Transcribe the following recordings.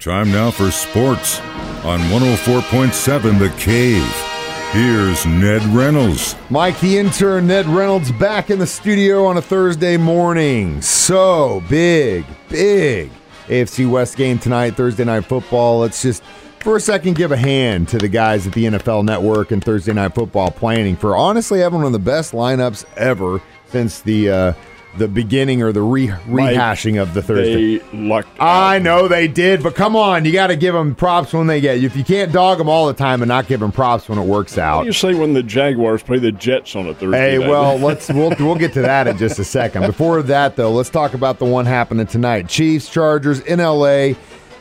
Time now for sports on 104.7 The Cave. Here's Ned Reynolds. Mike, the intern, Ned Reynolds, back in the studio on a Thursday morning. So big, big AFC West game tonight, Thursday Night Football. Let's just, for a second, give a hand to the guys at the NFL Network and Thursday Night Football planning for honestly having one of the best lineups ever since the. Uh, the beginning or the re- rehashing of the Thursday. They lucked. I out. know they did, but come on, you got to give them props when they get. If you can't dog them all the time and not give them props when it works What out. do you say when the Jaguars play the Jets on a Thursday? Hey, well, let's we'll we'll get to that in just a second. Before that, though, let's talk about the one happening tonight: Chiefs Chargers in LA.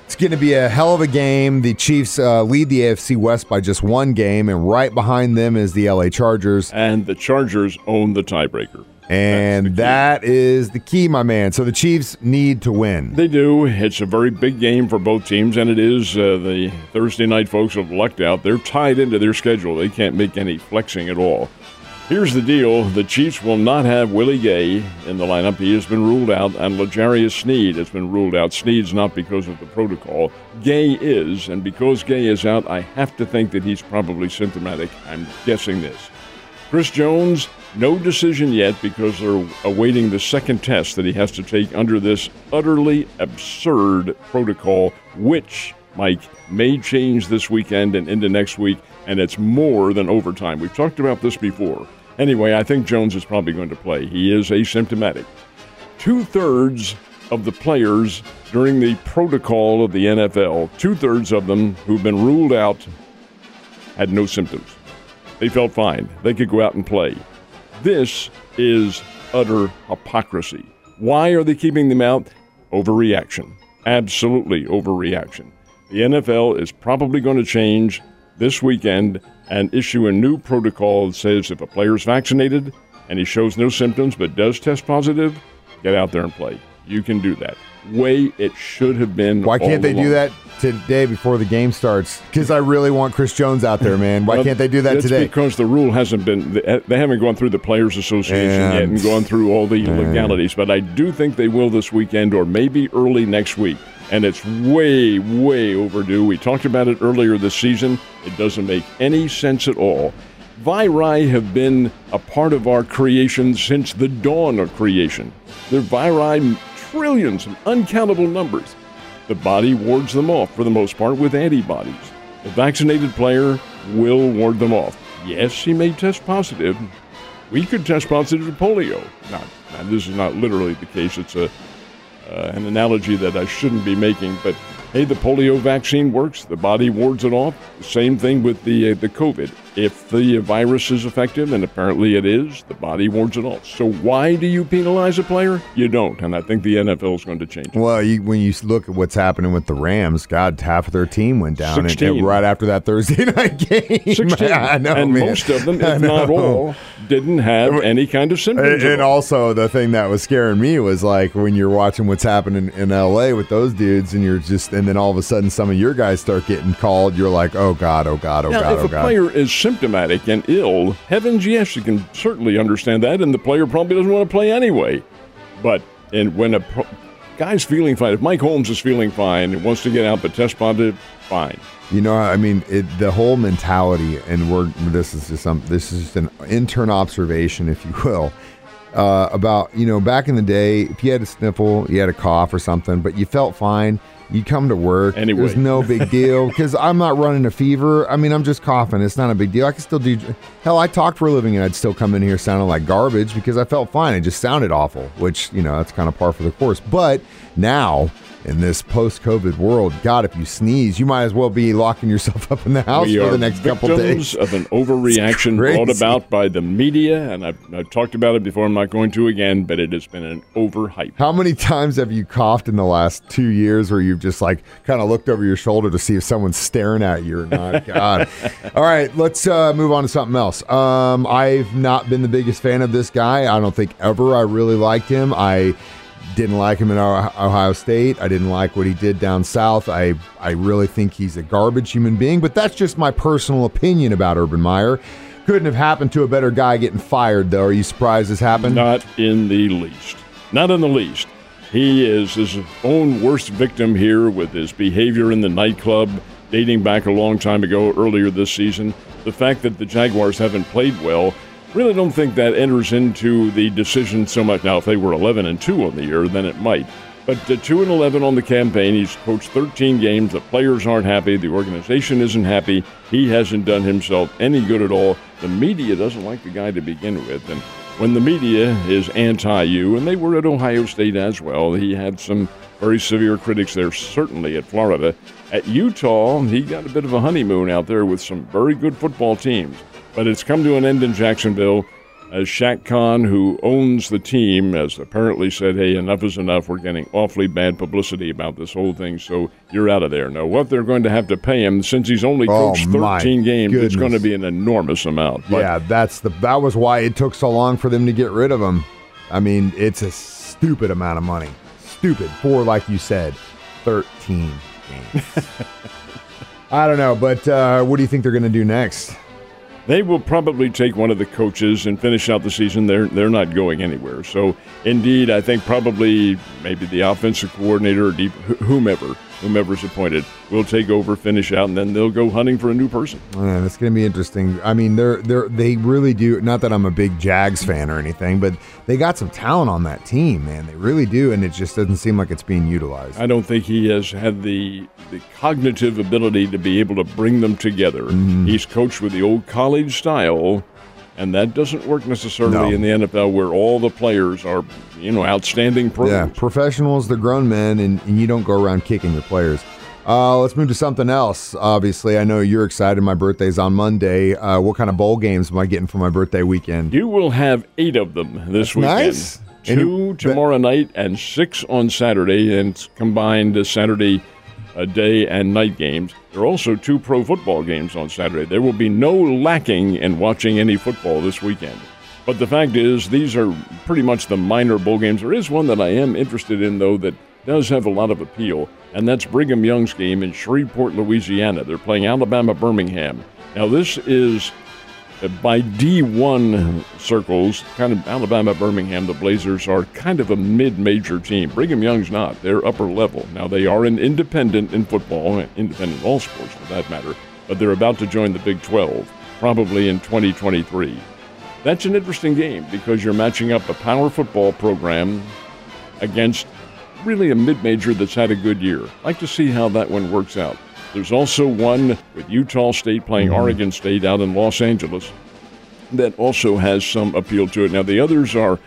It's going to be a hell of a game. The Chiefs uh, lead the AFC West by just one game, and right behind them is the LA Chargers. and the Chargers own the tiebreaker. And that is the key, my man. So the Chiefs need to win. They do. It's a very big game for both teams, and it is. Uh, the Thursday night folks have lucked out. They're tied into their schedule. They can't make any flexing at all. Here's the deal the Chiefs will not have Willie Gay in the lineup. He has been ruled out, and L'Jarius Sneed has been ruled out. Sneed's not because of the protocol. Gay is, and because Gay is out, I have to think that he's probably symptomatic. I'm guessing this. Chris Jones, no decision yet because they're awaiting the second test that he has to take under this utterly absurd protocol, which, Mike, may change this weekend and into next week, and it's more than overtime. We've talked about this before. Anyway, I think Jones is probably going to play. He is asymptomatic. Two thirds of the players during the protocol of the NFL, two thirds of them who've been ruled out, had no symptoms. They felt fine. They could go out and play. This is utter hypocrisy. Why are they keeping them out? Overreaction. Absolutely overreaction. The NFL is probably going to change this weekend and issue a new protocol that says if a player is vaccinated and he shows no symptoms but does test positive, get out there and play. You can do that. Way it should have been. Why can't they do that today before the game starts? Because I really want Chris Jones out there, man. Why Well, can't they do that today? because the rule hasn't been. They haven't gone through the Players Association yet And- and gone through all the legalities. But I do think they will this weekend or maybe early next week. And it's way, way overdue. We talked about it earlier this season. It doesn't make any sense at all. Viri have been a part of our creation since the dawn of creation. They're viri trillions and uncountable numbers. The body wards them off for the most part with antibodies. The vaccinated player will ward them off. Yes, he may test positive. We could test positive to polio. This is not literally the case. It's a uh, an analogy that I shouldn't be making, but hey, the polio vaccine works. The body wards it off. Same thing with the uh, the COVID. If the virus is effective, and apparently it is, the body wards it off. So why do you penalize a player? You don't, and I think the NFL is going to change. it. Well, you, when you look at what's happening with the Rams, God, half of their team went down and- 16. right after that Thursday night game. 16, I know, and man. most of them, if not all, didn't have any kind of symptoms. And, and also, the thing that was scaring me was like when you're watching what's happening in LA with those dudes, and you're just, and then all of a sudden some of your guys start getting called. You're like, oh God, oh God, oh God!" Now, God, if oh a player is symptomatic and ill, heavens yes, you can certainly understand that, and the player probably doesn't want to play anyway. But and when a pro- guy's feeling fine, if Mike Holmes is feeling fine and wants to get out but test positive, fine. You know, I mean, it, the whole mentality, and we're this is just some this is just an intern observation, if you will, uh, about you know back in the day, if you had a sniffle, you had a cough or something, but you felt fine. You come to work. Anyway. It was no big deal because I'm not running a fever. I mean, I'm just coughing. It's not a big deal. I can still do. Hell, I talked for a living and I'd still come in here sounding like garbage because I felt fine. It just sounded awful, which, you know, that's kind of par for the course. But now, in this post COVID world, God, if you sneeze, you might as well be locking yourself up in the house we for the next couple days. of an overreaction brought about by the media, and I've, I've talked about it before. I'm not going to again, but it has been an overhype. How many times have you coughed in the last two years where you've just like kind of looked over your shoulder to see if someone's staring at you or not? God. All right, let's uh, move on to something else. Um, I've not been the biggest fan of this guy. I don't think ever I really liked him. I didn't like him in Ohio Ohio State. I didn't like what he did down south. I I really think he's a garbage human being, but that's just my personal opinion about Urban Meyer. Couldn't have happened to a better guy getting fired, though. Are you surprised this happened? Not in the least. Not in the least. He is his own worst victim here with his behavior in the nightclub dating back a long time ago, earlier this season. The fact that the Jaguars haven't played well, really don't think that enters into the decision so much. Now, if they were 11 and 2 on the year, then it might. But uh, 2 and 11 on the campaign, he's coached 13 games. The players aren't happy. The organization isn't happy. He hasn't done himself any good at all. The media doesn't like the guy to begin with. And when the media is anti you, and they were at Ohio State as well, he had some very severe critics there, certainly at Florida. At Utah, he got a bit of a honeymoon out there with some very good football teams. But it's come to an end in Jacksonville as Shad Khan, who owns the team, has apparently said, hey, enough is enough. We're getting awfully bad publicity about this whole thing, so you're out of there. Now, what they're going to have to pay him, since he's only Oh, coached my 13 games, goodness. it's going to be an enormous amount. But yeah, that's the that was why it took so long for them to get rid of him. I mean, it's a stupid amount of money. Stupid for like you said, 13 games. I don't know, but uh, what do you think they're going to do next? They will probably take one of the coaches and finish out the season. They're they're not going anywhere. So indeed, I think probably maybe the offensive coordinator or deep, whomever whomever's appointed will take over, finish out, and then they'll go hunting for a new person. Man, it's going to be interesting. I mean, they're they're they really do. Not that I'm a big Jags fan or anything, but they got some talent on that team, man. They really do, and it just doesn't seem like it's being utilized. I don't think he has had the the cognitive ability to be able to bring them together. Mm-hmm. He's coached with the old college style. And that doesn't work necessarily No. in the NFL, where all the players are, you know, outstanding pros. Yeah, professionals, they're grown men, and, and you don't go around kicking your players. Uh, let's move to something else. Obviously, I know you're excited. My birthday's on Monday. Uh, what kind of bowl games am I getting for my birthday weekend? You will have eight of them this That's weekend. nice. Two tomorrow night and six on Saturday, and it's combined Saturday uh, day and night games. There are also two pro football games on Saturday. There will be no lacking in watching any football this weekend. But the fact is, these are pretty much the minor bowl games. There is one that I am interested in, though, that does have a lot of appeal, and that's Brigham Young's game in Shreveport, Louisiana. They're playing Alabama Birmingham. Now, this is by D1 circles, kind of Alabama, Birmingham, the Blazers are kind of a mid-major team. Brigham Young's not; they're upper level. Now they are an independent in football, independent in all sports for that matter. But they're about to join the Big 12, probably in 2023. That's an interesting game because you're matching up a power football program against really a mid-major that's had a good year. I'd like to see how that one works out. There's also one with Utah State playing Oregon State out in Los Angeles that also has some appeal to it. Now the others are,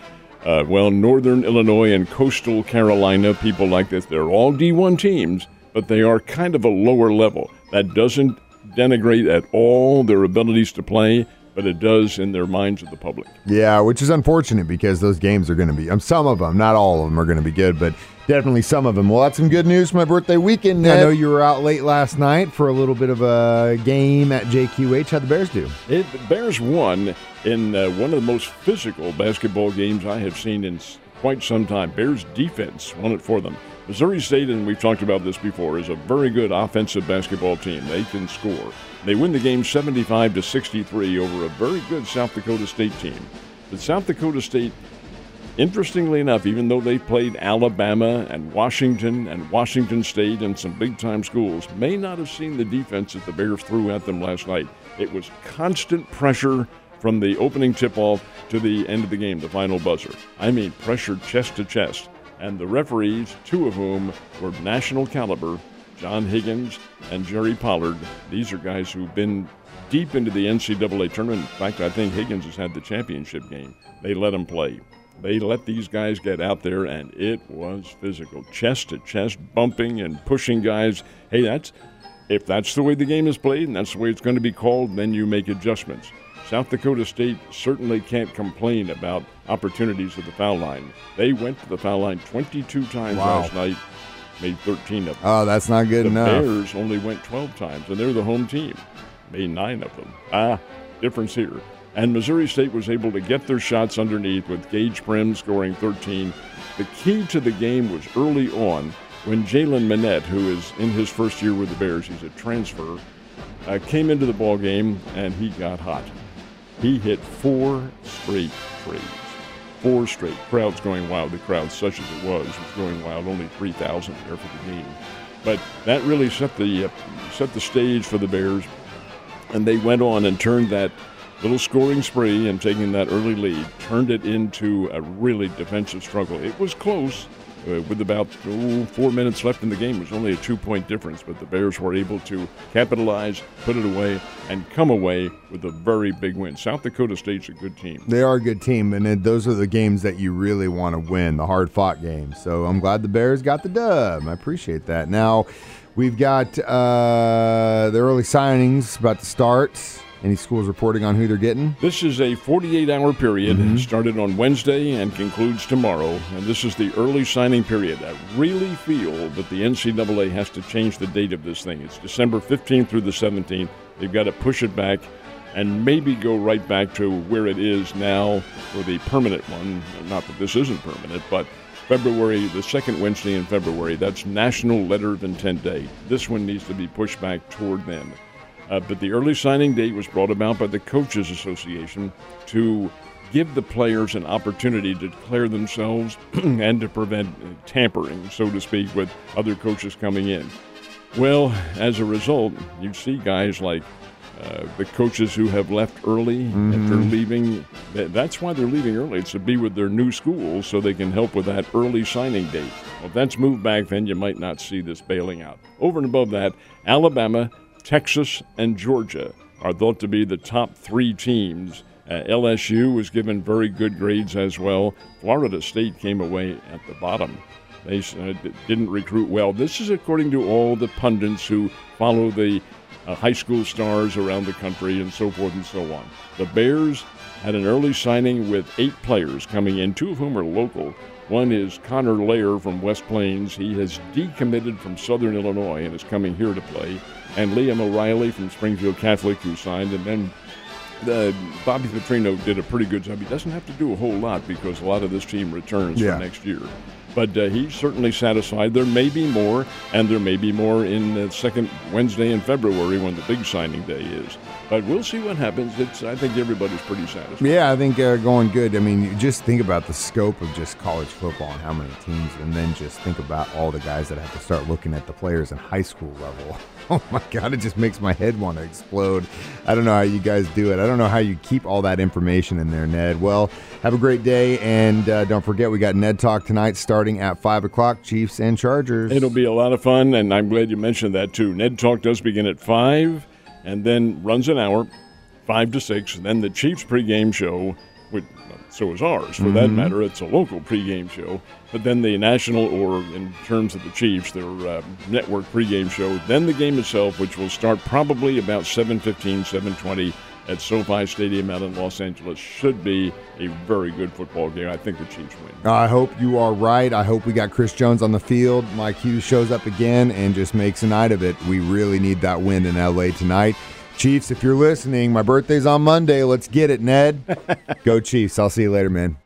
uh, well, Northern Illinois and Coastal Carolina. People like this. They're all D1 teams, but they are kind of a lower level. That doesn't denigrate at all their abilities to play, but it does in their minds of the public. Yeah, which is unfortunate because those games are going to be, um, some of them, not all of them are going to be good, but definitely some of them. Well, that's some good news for my birthday weekend. I know you were out late last night for a little bit of a game at JQH. How'd the Bears do? It, the Bears won in uh, one of the most physical basketball games I have seen in s- quite some time. Bears defense won it for them. Missouri State, and we've talked about this before, is a very good offensive basketball team. They can score. They win the game 75 to 63 over a very good South Dakota State team. But South Dakota State Interestingly enough, even though they played Alabama and Washington and Washington State and some big time schools, may not have seen the defense that the Bears threw at them last night. It was constant pressure from the opening tip off to the end of the game, the final buzzer. I mean, pressure chest to chest. And the referees, two of whom were national caliber, John Higgins and Jerry Pollard. These are guys who've been deep into the NCAA tournament. In fact, I think Higgins has had the championship game. They let him play. They let these guys get out there, and it was physical, chest to chest, bumping and pushing guys. Hey, that's if that's the way the game is played and that's the way it's going to be called, then you make adjustments. South Dakota State certainly can't complain about opportunities at the foul line. They went to the foul line 22 times Wow. last night, made 13 of them. Oh, that's not good the enough. Bears only went 12 times, and they're the home team. Made nine of them. Ah, difference here. And Missouri State was able to get their shots underneath with Gaige Prim scoring 13. The key to the game was early on when Jaylen Minnett, who is in his first year with the Bears, he's a transfer, uh, came into the ball game and he got hot. He hit four straight threes. four straight. Crowds going wild. The crowd, such as it was, was going wild. Only 3,000 there for the game. But that really set the uh, set the stage for the Bears, and they went on and turned that little scoring spree and taking that early lead, turned it into a really defensive struggle. It was close. Uh, with about four minutes left in the game, it was only a two-point difference, but the Bears were able to capitalize, put it away, and come away with a very big win. South Dakota State's a good team. They are a good team, and those are the games that you really want to win, the hard-fought games. So I'm glad the Bears got the dub. I appreciate that. Now we've got uh, the early signings about to start. Any schools reporting on who they're getting? This is a 48 hour period, mm-hmm. started on Wednesday and concludes tomorrow. And this is the early signing period. I really feel that the NCAA has to change the date of this thing. It's December 15th through the 17th. They've got to push it back and maybe go right back to where it is now for the permanent one. Not that this isn't permanent, but February, the second Wednesday in February, that's National Letter of Intent Day. This one needs to be pushed back toward then. Uh, but the early signing date was brought about by the Coaches Association to give the players an opportunity to declare themselves and to prevent tampering, so to speak, with other coaches coming in. Well, as a result, you see guys like uh, the coaches who have left early mm-hmm. and they're leaving. That's why they're leaving early. It's to be with their new schools so they can help with that early signing date. Well, if that's moved back, then you might not see this bailing out. Over and above that, Alabama Texas, and Georgia are thought to be the top three teams. Uh, LSU was given very good grades as well. Florida State came away at the bottom. They uh, didn't recruit well. This is according to all the pundits who follow the uh, high school stars around the country and so forth and so on. The Bears had an early signing with eight players coming in, two of whom are local. One is Connor Lair from West Plains. He has decommitted from Southern Illinois and is coming here to play and Liam O'Reilly from Springfield Catholic, who signed, and then uh, Bobby Petrino did a pretty good job. He doesn't have to do a whole lot because a lot of this team returns yeah. for next year. But uh, he's certainly satisfied. There may be more, and there may be more in the second Wednesday in February when the big signing day is. But we'll see what happens. It's I think everybody's pretty satisfied. Yeah, I think uh, going good. I mean, just think about the scope of just college football and how many teams, and then just think about all the guys that have to start looking at the players in high school level. Oh my god, it just makes my head want to explode. I don't know how you guys do it. I don't know how you keep all that information in there, Ned. Well, have a great day, and uh, don't forget we got Ned Talk tonight starting at five o'clock. Chiefs and Chargers. It'll be a lot of fun, and I'm glad you mentioned that too. Ned Talk does begin at five and then runs an hour, five to six. Then the Chiefs pregame show, which, so is ours for mm-hmm. that matter. It's a local pregame show. But then the national, or in terms of the Chiefs, their uh, network pregame show. Then the game itself, which will start probably about 7:15, 7:20 at SoFi Stadium out in Los Angeles should be a very good football game. I think the Chiefs win. I hope you are right. I hope we got Chris Jones on the field. Mike Hughes shows up again and just makes a night of it. We really need that win in LA tonight. Chiefs, if you're listening, my birthday's on Monday. Let's get it, Ned. Go Chiefs. I'll see you later, man.